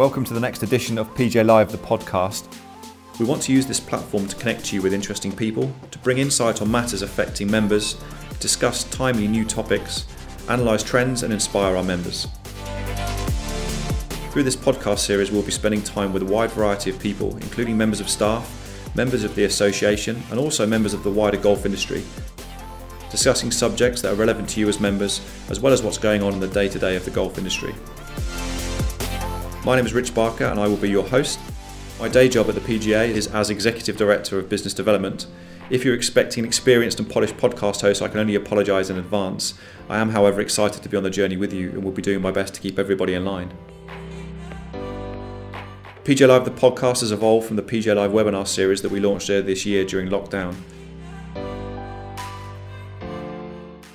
Welcome to the next edition of PGA Live, the podcast. We want to use this platform to connect you with interesting people, to bring insight on matters affecting members, discuss timely new topics, analyse trends, and inspire our members. Through this podcast series, we'll be spending time with a wide variety of people, including members of staff, members of the association, and also members of the wider golf industry, discussing subjects that are relevant to you as members, as well as what's going on in the day to day of the golf industry. My name is Rich Barker, and I will be your host. My day job at the PGA is as Executive Director of Business Development. If you're expecting an experienced and polished podcast host, I can only apologise in advance. I am, however, excited to be on the journey with you and will be doing my best to keep everybody in line. PGA Live, the podcast, has evolved from the PGA Live webinar series that we launched earlier this year during lockdown.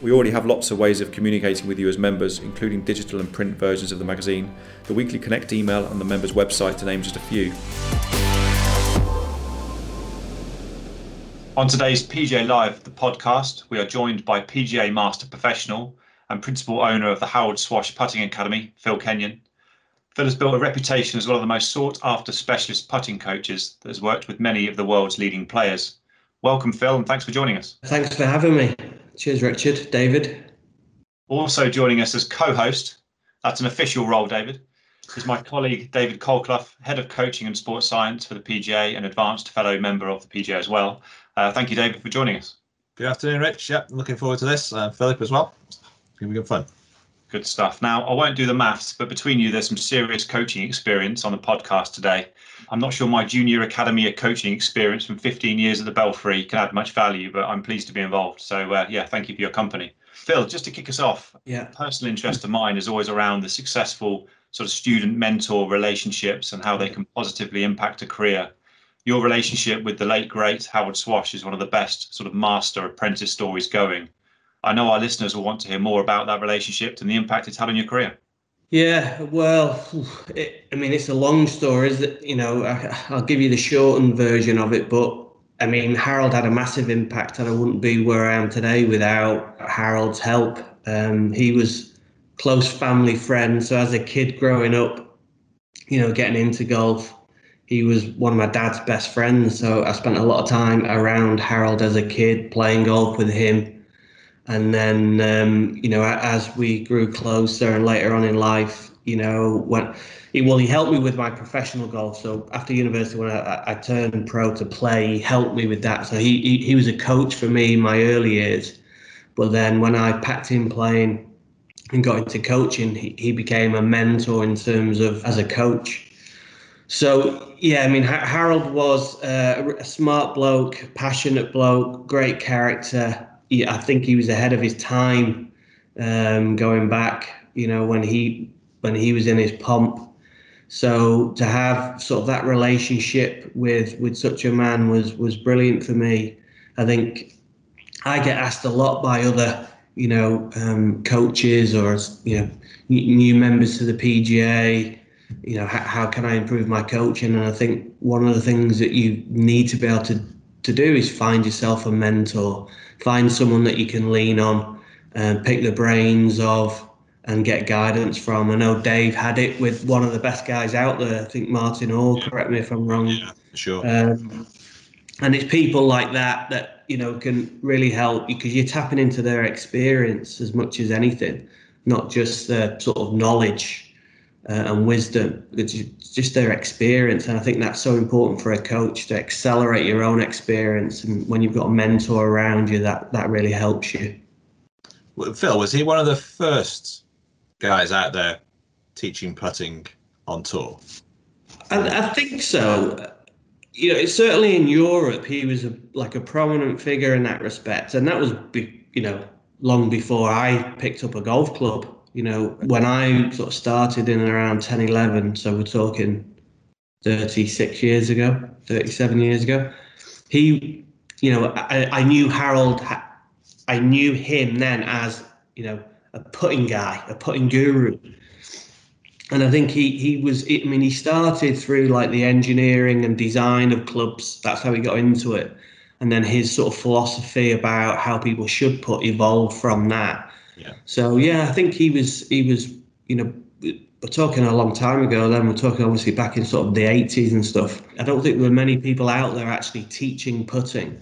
We already have lots of ways of communicating with you as members, including digital and print versions of the magazine, the weekly Connect email, and the members' website, to name just a few. On today's PGA Live, the podcast, we are joined by PGA Master Professional and Principal Owner of the Harold Swash Putting Academy, Phil Kenyon. Phil has built a reputation as one of the most sought after specialist putting coaches that has worked with many of the world's leading players. Welcome, Phil, and thanks for joining us. Thanks for having me. Cheers, Richard. David. Also joining us as co host, that's an official role, David, is my colleague David Colclough, Head of Coaching and Sports Science for the PGA and Advanced Fellow Member of the PGA as well. Uh, thank you, David, for joining us. Good afternoon, Rich. Yep, looking forward to this. Uh, Philip as well. It's going to be good fun. Good stuff. Now, I won't do the maths, but between you, there's some serious coaching experience on the podcast today. I'm not sure my junior academy coaching experience from 15 years at the Belfry can add much value, but I'm pleased to be involved. So, uh, yeah, thank you for your company. Phil, just to kick us off, yeah. personal interest of mine is always around the successful sort of student mentor relationships and how they can positively impact a career. Your relationship with the late great Harold Swash is one of the best sort of master apprentice stories going. I know our listeners will want to hear more about that relationship and the impact it's had on your career. Yeah, well, it, I mean, it's a long story. Is that you know, I, I'll give you the shortened version of it, but I mean, Harold had a massive impact, and I wouldn't be where I am today without Harold's help. Um, he was close family friend, so as a kid growing up, you know, getting into golf, he was one of my dad's best friends. So I spent a lot of time around Harold as a kid, playing golf with him and then, um, you know, as we grew closer and later on in life, you know, when he, well, he helped me with my professional golf. So after university, when I, I turned pro to play, he helped me with that. So he, he, he was a coach for me in my early years. But then when I packed in playing and got into coaching, he, he became a mentor in terms of as a coach. So yeah, I mean, Harold was uh, a smart bloke, passionate bloke, great character he, I think he was ahead of his time um, going back. You know, when he when he was in his pomp. So to have sort of that relationship with with such a man was was brilliant for me. I think I get asked a lot by other you know um, coaches or you know new members to the PGA. You know how, how can I improve my coaching? And I think one of the things that you need to be able to to do is find yourself a mentor find someone that you can lean on and pick the brains of and get guidance from. I know Dave had it with one of the best guys out there. I think Martin Hall. Correct me if I'm wrong. Yeah, sure. Um, and it's people like that that you know can really help because you're tapping into their experience as much as anything, not just their sort of knowledge uh, and wisdom. Just their experience, and I think that's so important for a coach to accelerate your own experience. And when you've got a mentor around you, that that really helps you. Well, Phil, was he one of the first guys out there teaching putting on tour? I, I think so. You know, certainly in Europe, he was a, like a prominent figure in that respect, and that was, be, you know, long before I picked up a golf club you know, when I sort of started in around 10, 11, so we're talking 36 years ago, 37 years ago, he, you know, I, I knew Harold, I knew him then as, you know, a putting guy, a putting guru. And I think he, he was, I mean, he started through like the engineering and design of clubs. That's how he got into it. And then his sort of philosophy about how people should put evolved from that. Yeah. So yeah, I think he was he was you know we're talking a long time ago then we're talking obviously back in sort of the 80s and stuff i don't think there were many people out there actually teaching putting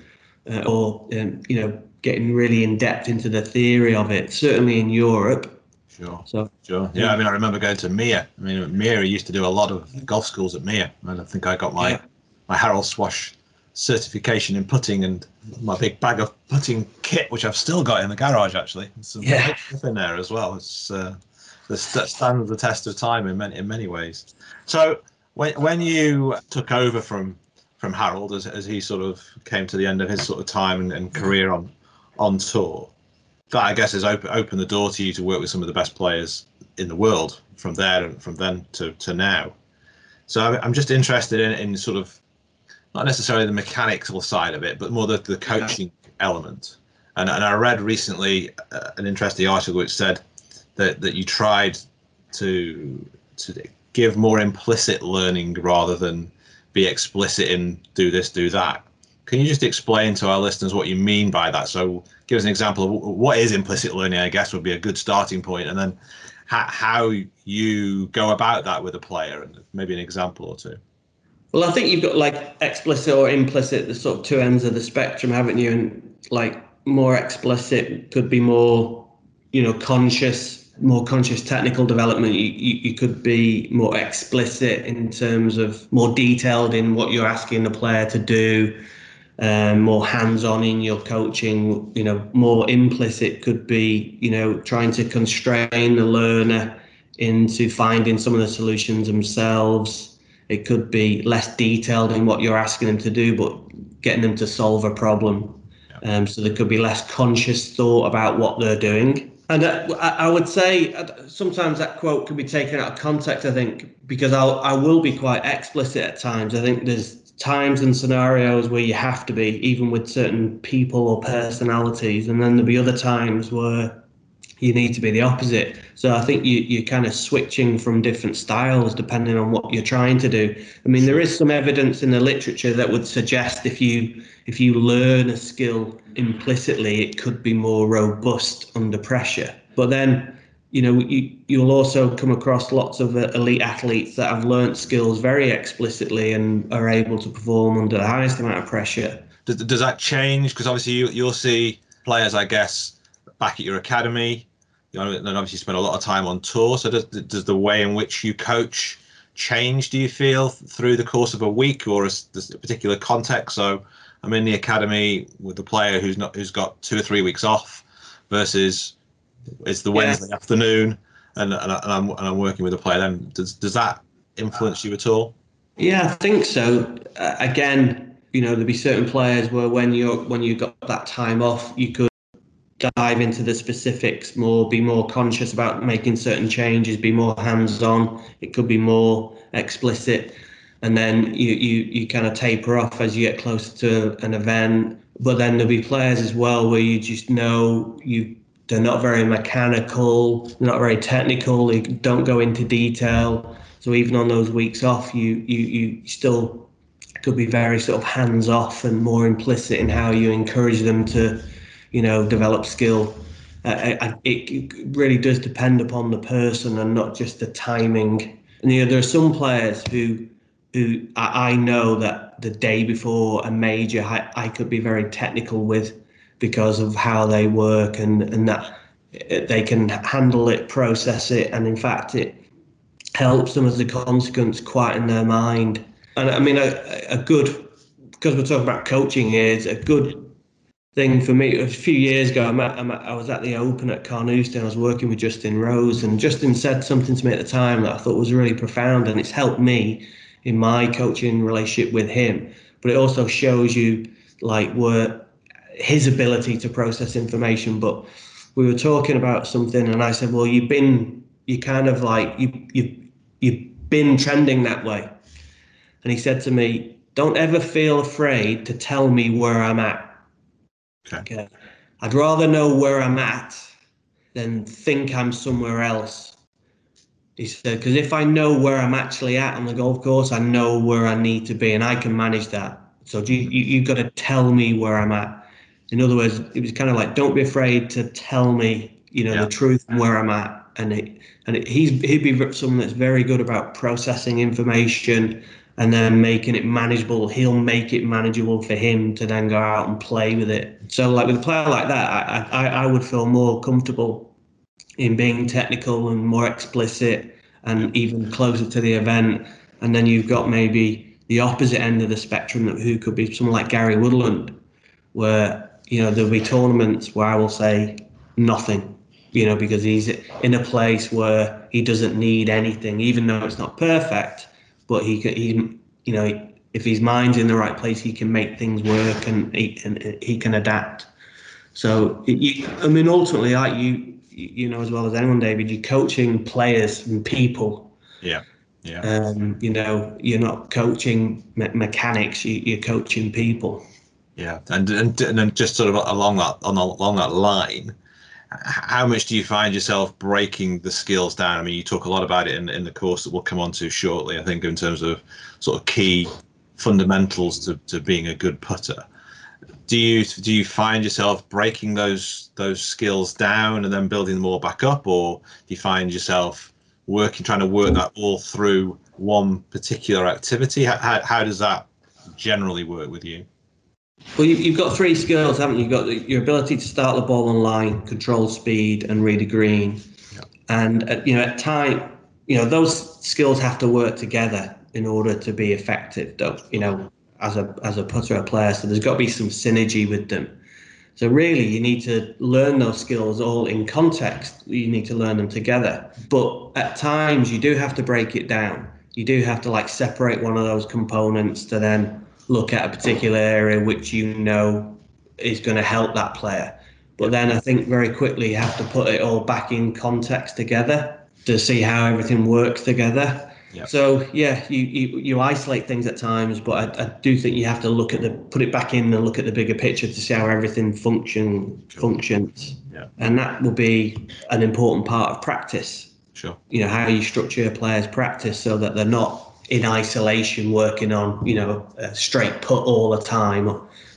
uh, or um, you know getting really in depth into the theory of it certainly in europe Sure. so Sure. Yeah, I mean, I remember going to Mia. I mean, Mia used to do a lot of golf schools at Mia, and I think I got my Yeah. my Harold Swash certification in putting and my big bag of putting kit, which I've still got in the garage actually. Some Yeah. stuff in there as well. It's uh, the st- stands the test of time in many in many ways. So when when you took over from from Harold as, as he sort of came to the end of his sort of time and, and career on on tour, that I guess has open opened the door to you to work with some of the best players in the world from there and from then to, to now. So I'm, I'm just interested in, in sort of not necessarily the mechanical side of it, but more the, the coaching element. And, and I read recently uh, an interesting article which said that, that you tried to to give more implicit learning rather than be explicit in do this, do that. Can you just explain to our listeners what you mean by that? So, give us an example of what is implicit learning. I guess would be a good starting point, and then how, how you go about that with a player, and maybe an example or two. Well, I think you've got like explicit or implicit, the sort of two ends of the spectrum, haven't you? And like more explicit could be more, you know, conscious, more conscious technical development. You, you, you could be more explicit in terms of more detailed in what you're asking the player to do, um, more hands-on in your coaching. You know, more implicit could be, you know, trying to constrain the learner into finding some of the solutions themselves it could be less detailed in what you're asking them to do, but getting them to solve a problem. Um, so there could be less conscious thought about what they're doing. And uh, I, I would say uh, sometimes that quote can be taken out of context, I think, because I'll, I will be quite explicit at times. I think there's times and scenarios where you have to be, even with certain people or personalities. And then there'll be other times where you need to be the opposite. So I think you, you're kind of switching from different styles depending on what you're trying to do. I mean, there is some evidence in the literature that would suggest if you if you learn a skill implicitly, it could be more robust under pressure. But then, you know, you, you'll also come across lots of uh, elite athletes that have learnt skills very explicitly and are able to perform under the highest amount of pressure. Does, does that change? Because obviously you, you'll see players, I guess, back at your academy. You know, and obviously spend a lot of time on tour. So does, does the way in which you coach change? Do you feel through the course of a week or a, a particular context? So I'm in the academy with a player who's not who's got two or three weeks off versus it's the Wednesday Yeah. afternoon and, and, I- I'm and I'm working with a player. Then does does that influence you at all? Yeah, I think so. Uh, again, you know, there'd be certain players where when you're when you got that time off, you could dive into the specifics more, be more conscious about making certain changes, be more hands-on. It could be more explicit, and then you you you kind of taper off as you get closer to an event. But then there'll be players as well where you just know you they're not very mechanical, not very technical, they don't go into detail. So even on those weeks off, you you you still could be very sort of hands off and more implicit in how you encourage them to, you know, develop skill. Uh, it, really does depend upon the person and not just the timing. And you know, there are some players who who I, know that the day before a major, I, I could be very technical with because of how they work and and that they can handle it, process it, and in fact it helps them as a consequence quieten their mind. And I mean, a, a good, because we're talking about coaching here, is a good thing for me. A few years ago, I'm at, I'm at, I was at the Open at Carnoustie. I was working with Justin Rose, and Justin said something to me at the time that I thought was really profound, and it's helped me in my coaching relationship with him. But it also shows you like where his ability to process information. But we were talking about something, and I said, "Well, you've been, you kind of like you you you've been trending that way." And he said to me, "Don't ever feel afraid to tell me where I'm at." Okay. Okay. Uh, I'd rather know where I'm at than think I'm somewhere else. He said, because if I know where I'm actually at on the golf course, I know where I need to be and I can manage that. So you, you, you've got to tell me where I'm at. In other words, it was kind of like, don't be afraid to tell me you know Yeah. the truth and where I'm at, and it, and it, he's he'd be someone that's very good about processing information and then making it manageable. He'll make it manageable for him to then go out and play with it. So like with a player like that, I I, I would feel more comfortable in being technical and more explicit and even closer to the event. And then you've got maybe the opposite end of the spectrum who could be someone like Gary Woodland, where you know there'll be tournaments where I will say nothing, you know, because he's in a place where he doesn't need anything, even though it's not perfect. But he can, he, you know, if his mind's in the right place, he can make things work and he, and he can adapt. So, you, I mean, ultimately, like you, you know as well as anyone, David, you're coaching players and people. Yeah. Yeah. Um, you know, you're not coaching me- mechanics. You, you're coaching people. Yeah, and and and then just sort of along that on along that line, how much do you find yourself breaking the skills down? I mean, you talk a lot about it in in the course that we'll come on to shortly. I think in terms of sort of key fundamentals to, to being a good putter. Do you do you find yourself breaking those those skills down and then building them all back up, or do you find yourself working trying to work that all through one particular activity? How how, how does that generally work with you? Well, you, you've got three skills, haven't you? You've got your ability to start the ball on line, control speed, and read a green. And at, you know, at time, you know, those skills have to work together in order to be effective. Don't you know? As a as a putter, a player, so there's got to be some synergy with them. So really, you need to learn those skills all in context. You need to learn them together. But at times, you do have to break it down. You do have to like separate one of those components to then look at a particular area which you know is going to help that player. But then I think very quickly you have to put it all back in context together to see how everything works together. Yep. So yeah, you, you you isolate things at times, but I, I do think you have to look at the put it back in and look at the bigger picture to see how everything function functions. Yeah. And that will be an important part of practice Sure. you know how you structure your players practice so that they're not in isolation working on you know a straight put all the time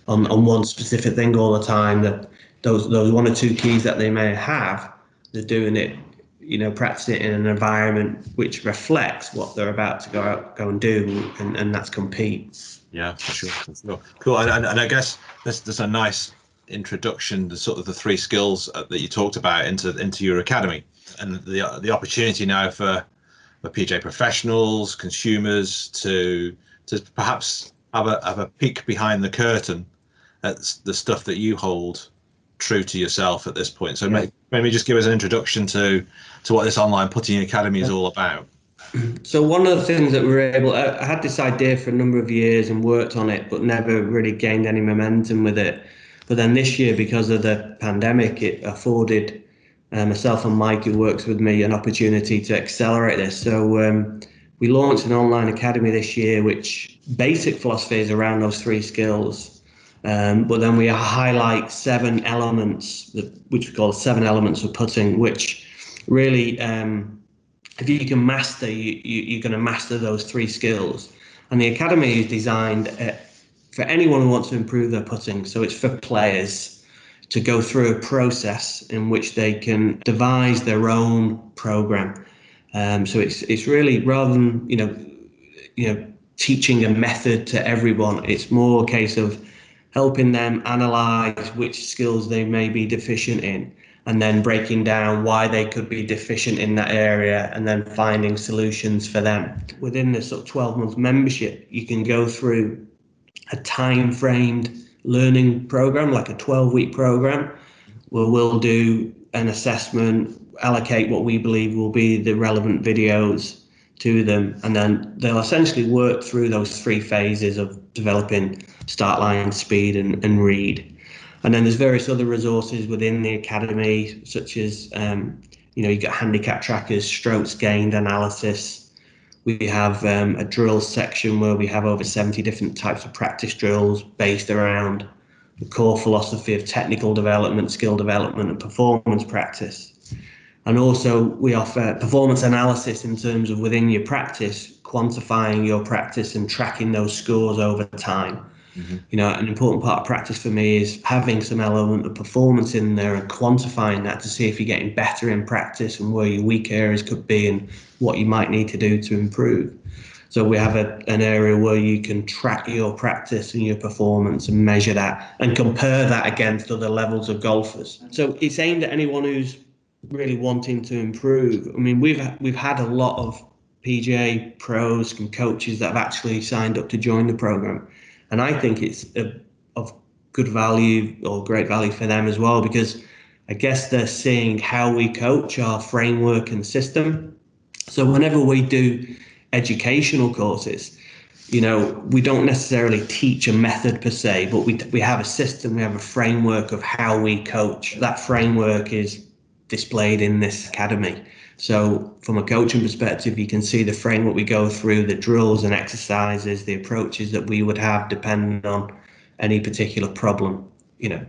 on, on one specific thing all the time that those those one or two keys that they may have they're doing it you know practicing it in an environment which reflects what they're about to go out go and do and, and that's compete Yeah, for sure. for sure. Cool. And, and, and I guess there's, there's a nice introduction to sort of the three skills uh, that you talked about into into your academy and the the opportunity now for for PGA professionals, consumers to to perhaps have a have a peek behind the curtain at the stuff that you hold true to yourself at this point. So may, maybe just give us an introduction to to what this online putting academy is all about. So one of the things that we were able, I had this idea for a number of years and worked on it, but never really gained any momentum with it. But then this year, because of the pandemic, it afforded uh, myself and Mike, who works with me, an opportunity to accelerate this. So um, we launched an online academy this year, which basic philosophy is around those three skills. Um, but then we highlight seven elements, which we call seven elements of putting, which really um, if you can master, you, you, you're going to master those three skills. And the academy is designed uh, for anyone who wants to improve their putting. So it's for players to go through a process in which they can devise their own program. Um, so it's it's really rather than you know you know teaching a method to everyone. It's more a case of helping them analyze which skills they may be deficient in and then breaking down why they could be deficient in that area and then finding solutions for them. Within this sort of 12 month membership, you can go through a time framed learning program, like a 12 week program, where we'll do an assessment, allocate what we believe will be the relevant videos to them, and then they'll essentially work through those three phases of developing start line, speed, and, and read. And then there's various other resources within the academy, such as um, you know, you got handicap trackers, strokes gained analysis. We have um, a drills section where we have over 70 different types of practice drills based around the core philosophy of technical development, skill development, and performance practice. And also, we offer performance analysis in terms of within your practice, quantifying your practice and tracking those scores over time. Mm-hmm. You know, an important part of practice for me is having some element of performance in there and quantifying that to see if you're getting better in practice and where your weak areas could be and what you might need to do to improve. So we have a, an area where you can track your practice and your performance and measure that and compare that against other levels of golfers. So it's aimed at anyone who's really wanting to improve. I mean, we've we've had a lot of PGA pros and coaches that have actually signed up to join the program, and I think it's a, of good value or great value for them as well because I guess they're seeing how we coach our framework and system. So whenever we do educational courses, you know, we don't necessarily teach a method per se, but we we have a system, we have a framework of how we coach. That framework is displayed in this academy. So, from a coaching perspective, you can see the framework we go through, the drills and exercises, the approaches that we would have depending on any particular problem. You know,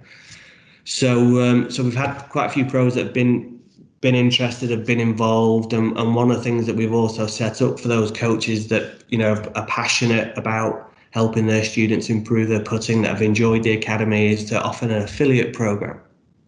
so um, so we've had quite a few pros that have been been interested, have been involved, and, and one of the things that we've also set up for those coaches that you know are passionate about helping their students improve their putting that have enjoyed the academy is to offer an affiliate program.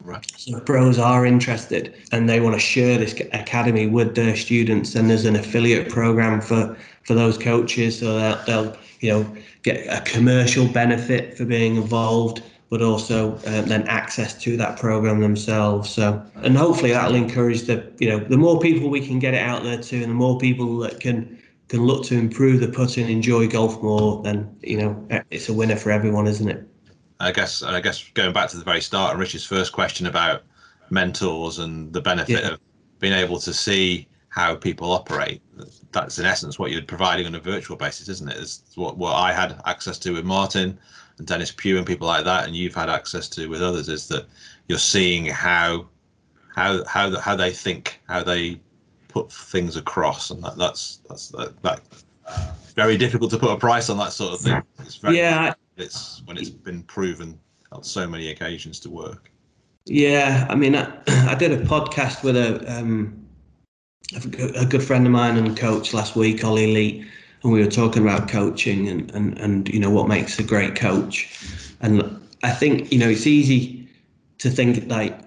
Right. So pros are interested and they want to share this academy with their students, and there's an affiliate program for for those coaches, so that they'll you know get a commercial benefit for being involved, but also uh, then access to that program themselves. So and hopefully that'll encourage the you know the more people we can get it out there to, and the more people that can can look to improve the putting, enjoy golf more, then you know it's a winner for everyone, isn't it? I guess I guess going back to the very start and Rich's first question about mentors and the benefit yeah. of being able to see how people operate. That's in essence what you're providing on a virtual basis, isn't it? It's what what I had access to with Martin and Denis Pugh and people like that, and you've had access to with others. Is that you're seeing how how how how they think, how they put things across, and that, that's that's that, that very difficult to put a price on that sort of thing. It's very yeah it's when it's been proven on so many occasions to work. Yeah, I mean, I, I did a podcast with a um, a good friend of mine and coach last week, Ollie Lee, and we were talking about coaching and, and, and you know what makes a great coach. And I think you know it's easy to think like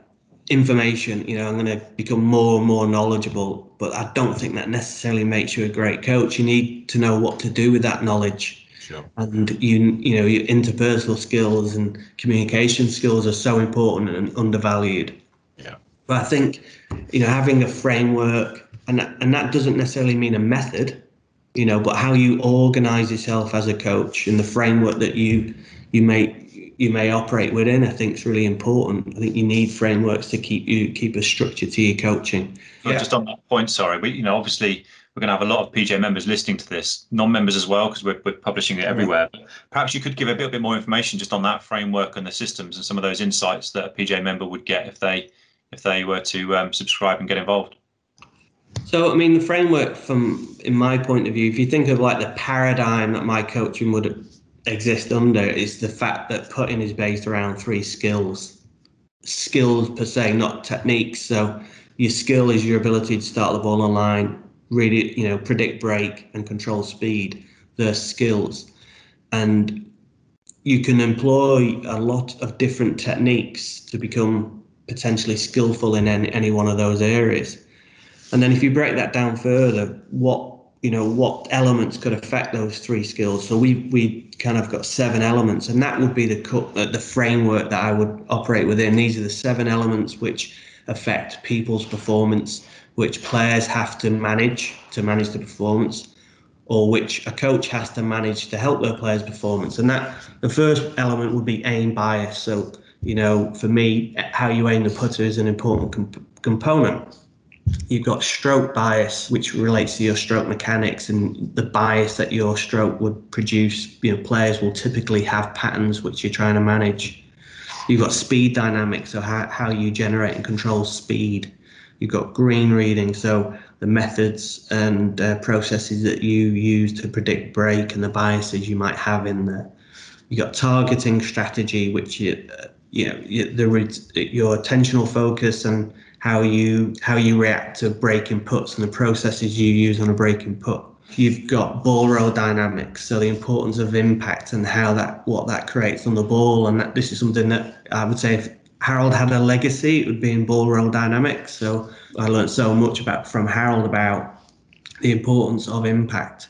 information. You know, I'm going to become more and more knowledgeable, but I don't think that necessarily makes you a great coach. You need to know what to do with that knowledge Sure. And you you know your interpersonal skills and communication skills are so important and undervalued. Yeah. But I think you know having a framework and that, and that doesn't necessarily mean a method, you know, but how you organize yourself as a coach and the framework that you you may you may operate within, I think is really important. I think you need frameworks to keep you keep a structure to your coaching. Yeah. Just on that point, sorry, we you know obviously we're going to have a lot of PGA members listening to this, non-members as well, because we're, we're publishing it everywhere. But perhaps you could give a bit, bit more information just on that framework and the systems and some of those insights that a PGA member would get if they if they were to um, subscribe and get involved. So, I mean, the framework from, in my point of view, if you think of like the paradigm that my coaching would exist under, is the fact that putting is based around three skills. Skills per se, not techniques. So, your skill is your ability to start the ball on line, really, you know, predict break and control speed, their skills. And you can employ a lot of different techniques to become potentially skillful in any, any one of those areas. And then if you break that down further, what you know what elements could affect those three skills. So we we kind of got seven elements, and that would be the uh, the framework that I would operate within. These are the seven elements which affect people's performance which players have to manage to manage the performance or which a coach has to manage to help their players' performance. And that the first element would be aim bias. So, you know, for me, how you aim the putter is an important comp- component. You've got stroke bias, which relates to your stroke mechanics and the bias that your stroke would produce. You know, players will typically have patterns which you're trying to manage. You've got speed dynamics, so how, how you generate and control speed You've got green reading, so the methods and uh, processes that you use to predict break and the biases you might have in there. You've got targeting strategy, which you, uh, you know, the your attentional focus and how you how you react to breaking puts and the processes you use on a breaking put. you've got ball roll dynamics, so the importance of impact and how that what that creates on the ball, and that this is something that I would say Harold had a legacy, it would be in ball roll dynamics. So I learned so much about from Harold about the importance of impact.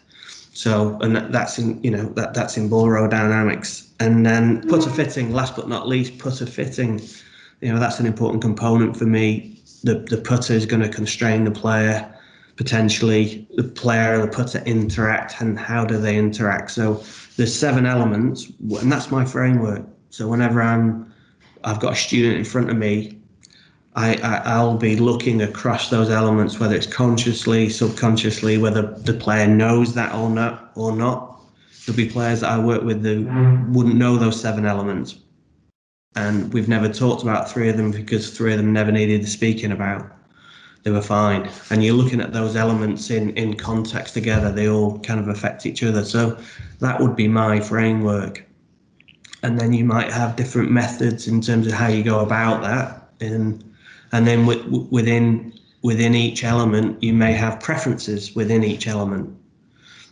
So and that's in you know that that's in ball roll dynamics, and then putter fitting. Last but not least, putter fitting. You know that's an important component for me. The the putter is going to constrain the player potentially the player and the putter interact and how do they interact so there's seven elements and that's my framework so whenever i'm i've got a student in front of me I, I will be looking across those elements whether it's consciously subconsciously whether the player knows that or not or not there'll be players that i work with who wouldn't know those seven elements and we've never talked about three of them because three of them never needed speaking about they were fine. And you're looking at those elements in, in context together, they all kind of affect each other. So that would be my framework. And then you might have different methods in terms of how you go about that. And, and then within within each element, you may have preferences within each element.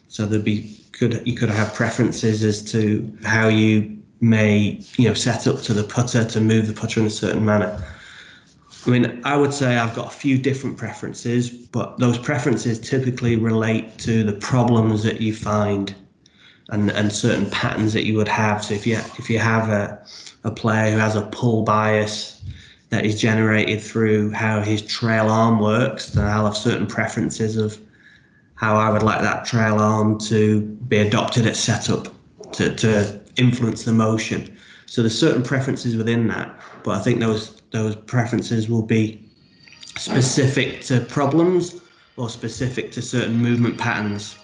So there'd be could you could have preferences as to how you may you know set up to the putter to move the putter in a certain manner I mean, I would say I've got a few different preferences, but those preferences typically relate to the problems that you find and, and certain patterns that you would have. So if you if you have a, a player who has a pull bias that is generated through how his trail arm works, then I'll have certain preferences of how I would like that trail arm to be adopted at setup to, to influence the motion. So there's certain preferences within that, but I think those those preferences will be specific to problems or specific to certain movement patterns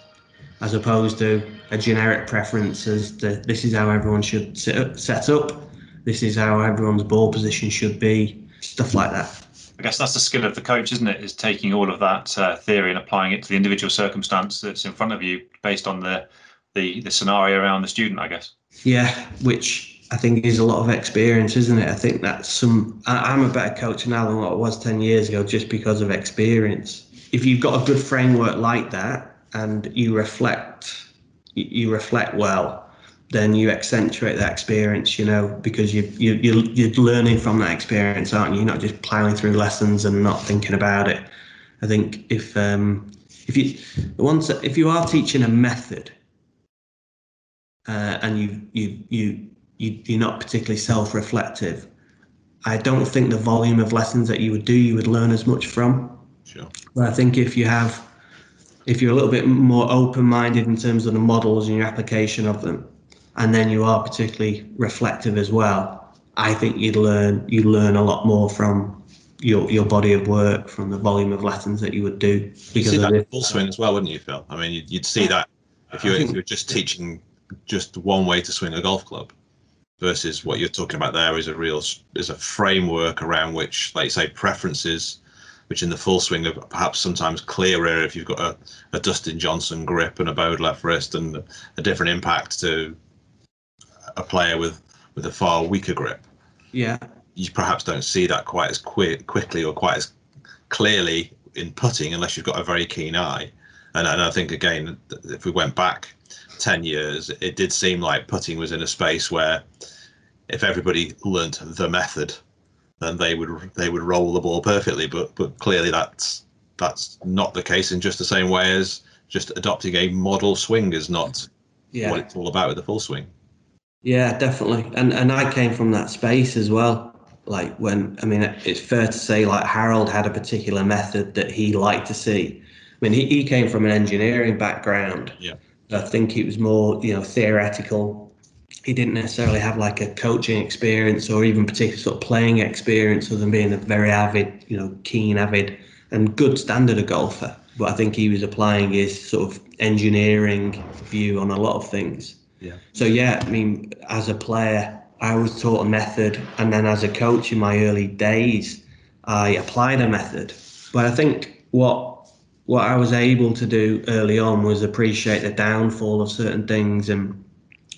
as opposed to a generic preference as this is how everyone should up, set up, this is how everyone's ball position should be, stuff like that. I guess that's the skill of the coach, isn't it? Is taking all of that uh, theory and applying it to the individual circumstance that's in front of you based on the, the the scenario around the student, I guess. Yeah, which I think is a lot of experience, isn't it? I think that's some. I, am a better coach now than what I was ten years ago, just because of experience. If you've got a good framework like that and you reflect, you reflect well, then you accentuate that experience. You know, because you you you're, you're learning from that experience, aren't you? You're not just plowing through lessons and not thinking about it. I think if um, if you once if you are teaching a method uh, and you you you you, you're not particularly self-reflective. I don't think the volume of lessons that you would do, you would learn as much from. Sure. But I think if you have, if you're a little bit more open-minded in terms of the models and your application of them, and then you are particularly reflective as well, I think you'd learn you'd learn a lot more from your your body of work, from the volume of lessons that you would do. Because you see that in full swing as well, wouldn't you, Phil? I mean, you'd, you'd see that if you if you were just teaching just one way to swing a golf club versus what you're talking about there is a real is a framework around which, like say, preferences, which in the full swing are perhaps sometimes clearer if you've got a, a Dustin Johnson grip and a bowed left wrist and a different impact to a player with with a far weaker grip. Yeah, you perhaps don't see that quite as quick quickly or quite as clearly in putting unless you've got a very keen eye. And, and I think again, if we went back 10 years, it did seem like putting was in a space where if everybody learnt the method, then they would they would roll the ball perfectly. But but clearly that's that's not the case in just the same way as just adopting a model swing is not yeah. what it's all about with the full swing. Yeah, definitely. And and I came from that space as well. Like when I mean it's fair to say like Harold had a particular method that he liked to see. I mean he, he came from an engineering background. Yeah. I think it was more, you know, theoretical. He didn't necessarily have like a coaching experience or even particular sort of playing experience other than being a very avid, you know, keen, avid and good standard of golfer. But I think he was applying his sort of engineering view on a lot of things. Yeah. So yeah, I mean, as a player, I was taught a method, and then as a coach in my early days, I applied a method. But I think what what I was able to do early on was appreciate the downfall of certain things. And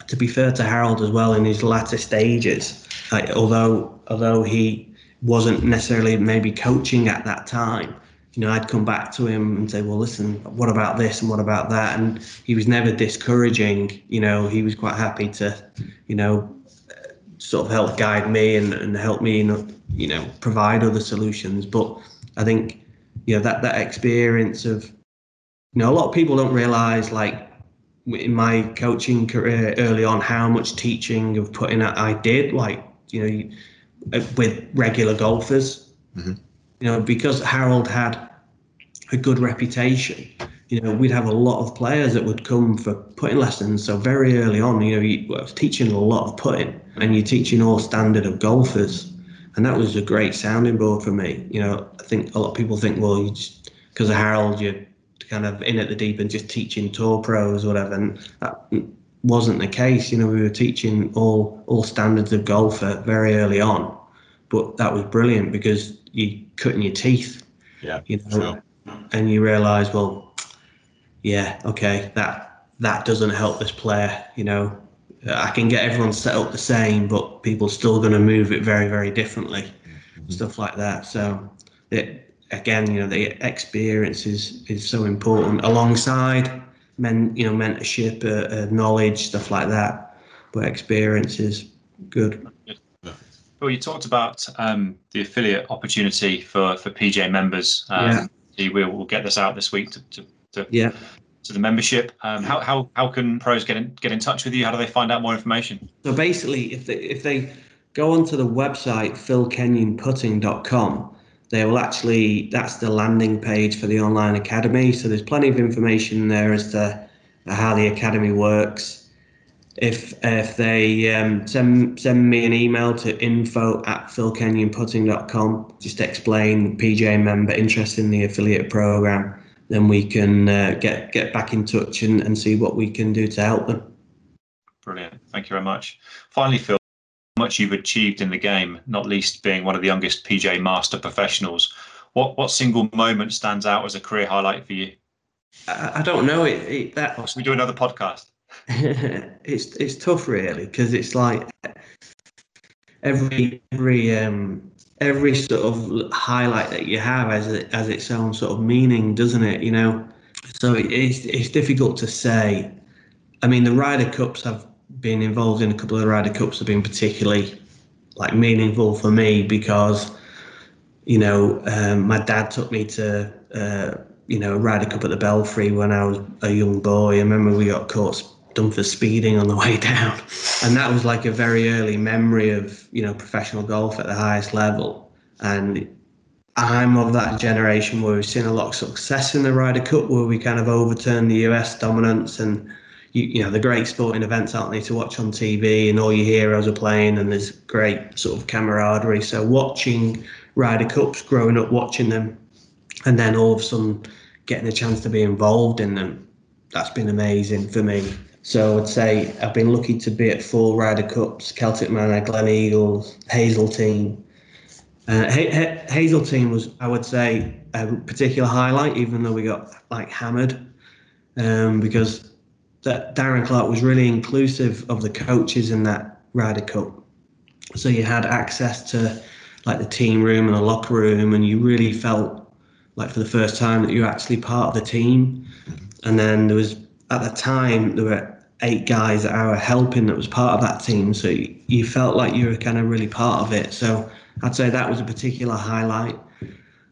to be fair to Harold as well, in his latter stages, like, although although he wasn't necessarily maybe coaching at that time, you know, I'd come back to him and say, well, listen, what about this and what about that? And he was never discouraging. You know, he was quite happy to, you know, sort of help guide me and, and help me, you know, provide other solutions. But I think, you know, that that experience of, you know, a lot of people don't realize like in my coaching career early on how much teaching of putting I did like you know with regular golfers mm-hmm. you know because Harold had a good reputation. You know, we'd have a lot of players that would come for putting lessons. So very early on, you know, you, I was teaching a lot of putting, and you're teaching all standard of golfers, and that was a great sounding board for me. You know, I think a lot of people think, well, you just because of Harold, you're kind of in at the deep and just teaching tour pros or whatever, and that wasn't the case. You know, we were teaching all all standards of golf at very early on, but that was brilliant because you're cutting your teeth. Yeah, you know, sure and you realize, well, yeah, okay, that that doesn't help this player. You know, I can get everyone set up the same, but people still going to move it very, very differently, mm-hmm. stuff like that. So, it, again, you know, the experience is is so important alongside men, you know, mentorship, uh, uh, knowledge, stuff like that. But experience is good. Well, you talked about um, the affiliate opportunity for for PGA members. Um, yeah we'll, we'll get this out this week to, to, to yeah to the membership. Um, how, how how can pros get in get in touch with you? How do they find out more information? So basically, if they if they go onto the website philkenyonputting.com, they will actually that's the landing page for the online academy. So there's plenty of information there as to how the academy works if if they um, send send me an email to info at philkenyonputting.com, just explain PGA member interest in the affiliate program, then we can uh, get get back in touch and, and see what we can do to help them. Brilliant. Thank you very much. Finally, Phil, much you've achieved in the game, not least being one of the youngest PGA Master professionals. What what single moment stands out as a career highlight for you? I, I don't know. It, it that. Should we do another podcast? it's it's tough really because it's like every every um every sort of highlight that you have has it has its own sort of meaning, doesn't it? You know, so it's it's difficult to say. I mean, the Ryder Cups have been involved in a couple of Ryder Cups have been particularly like meaningful for me because you know um, my dad took me to uh, you know Ryder Cup at the Belfry when I was a young boy. I remember we got caught done for speeding on the way down. And that was like a very early memory of, you know, professional golf at the highest level. And I'm of that generation where we've seen a lot of success in the Ryder Cup, where we kind of overturned the US dominance and you, you know the great sporting events aren't they to watch on TV and all your heroes are playing and there's great sort of camaraderie. So watching Ryder Cups, growing up watching them, and then all of a sudden getting a chance to be involved in them, that's been amazing for me. So I'd say I've been lucky to be at four Ryder Cups, Celtic Manor, Gleneagles, Hazeltine. Uh, Hazeltine was, I would say, a particular highlight, even though we got like hammered, um, because that Darren Clarke was really inclusive of the coaches in that Ryder Cup. So you had access to like the team room and the locker room, and you really felt like for the first time that you're actually part of the team. Mm-hmm. And then there was at the time there were eight guys that I were helping that was part of that team. So you, felt like you were kind of really part of it. So I'd say that was a particular highlight.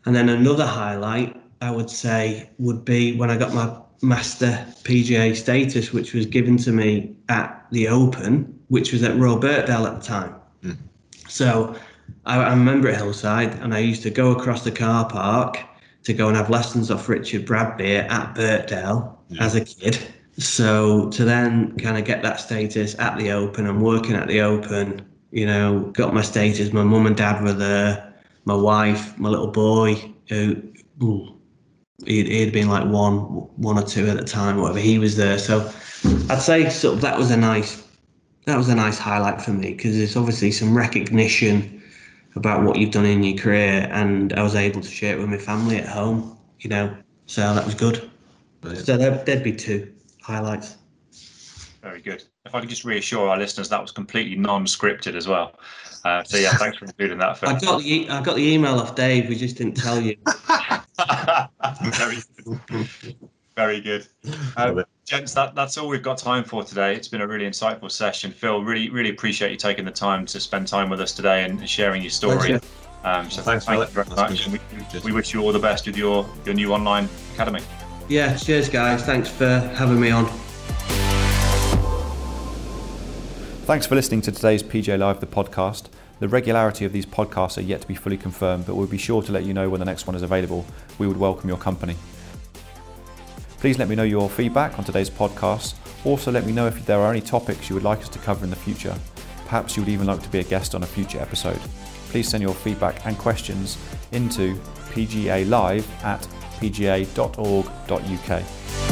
And then another highlight I would say would be when I got my master PGA status, which was given to me at the Open, which was at Royal Birkdale at the time. Mm. So I, I, remember at Hillside, and I used to go across the car park to go and have lessons off Richard Bradbeer at Birkdale mm. as a kid. So to then kind of get that status at the Open, I'm working at the Open, you know, got my status. My mum and dad were there, my wife, my little boy, who ooh, he'd, he'd been like one, one or two at the time, whatever. He was there, so I'd say sort of that was a nice, that was a nice highlight for me because it's obviously some recognition about what you've done in your career, and I was able to share it with my family at home, you know. So that was good. Brilliant. So there, there'd be two highlights. Very good. If I could just reassure our listeners, that was completely non-scripted as well. Uh, so yeah, thanks for including that. Phil. I got the I got the email off Dave. We just didn't tell you. Very good. Very good. Um, gents, that, that's all we've got time for today. It's been a really insightful session. Phil, really, really appreciate you taking the time to spend time with us today and sharing your story. Pleasure. Um, so Thanks, thank you Philip. very much. we, we wish you all the best with your, your new online academy. Yeah, cheers, guys. Thanks for having me on. Thanks for listening to today's PGA Live, the podcast. The regularity of these podcasts are yet to be fully confirmed, but we'll be sure to let you know when the next one is available. We would welcome your company. Please let me know your feedback on today's podcast. Also, let me know if there are any topics you would like us to cover in the future. Perhaps you would even like to be a guest on a future episode. Please send your feedback and questions into pgalive at pga.org.uk.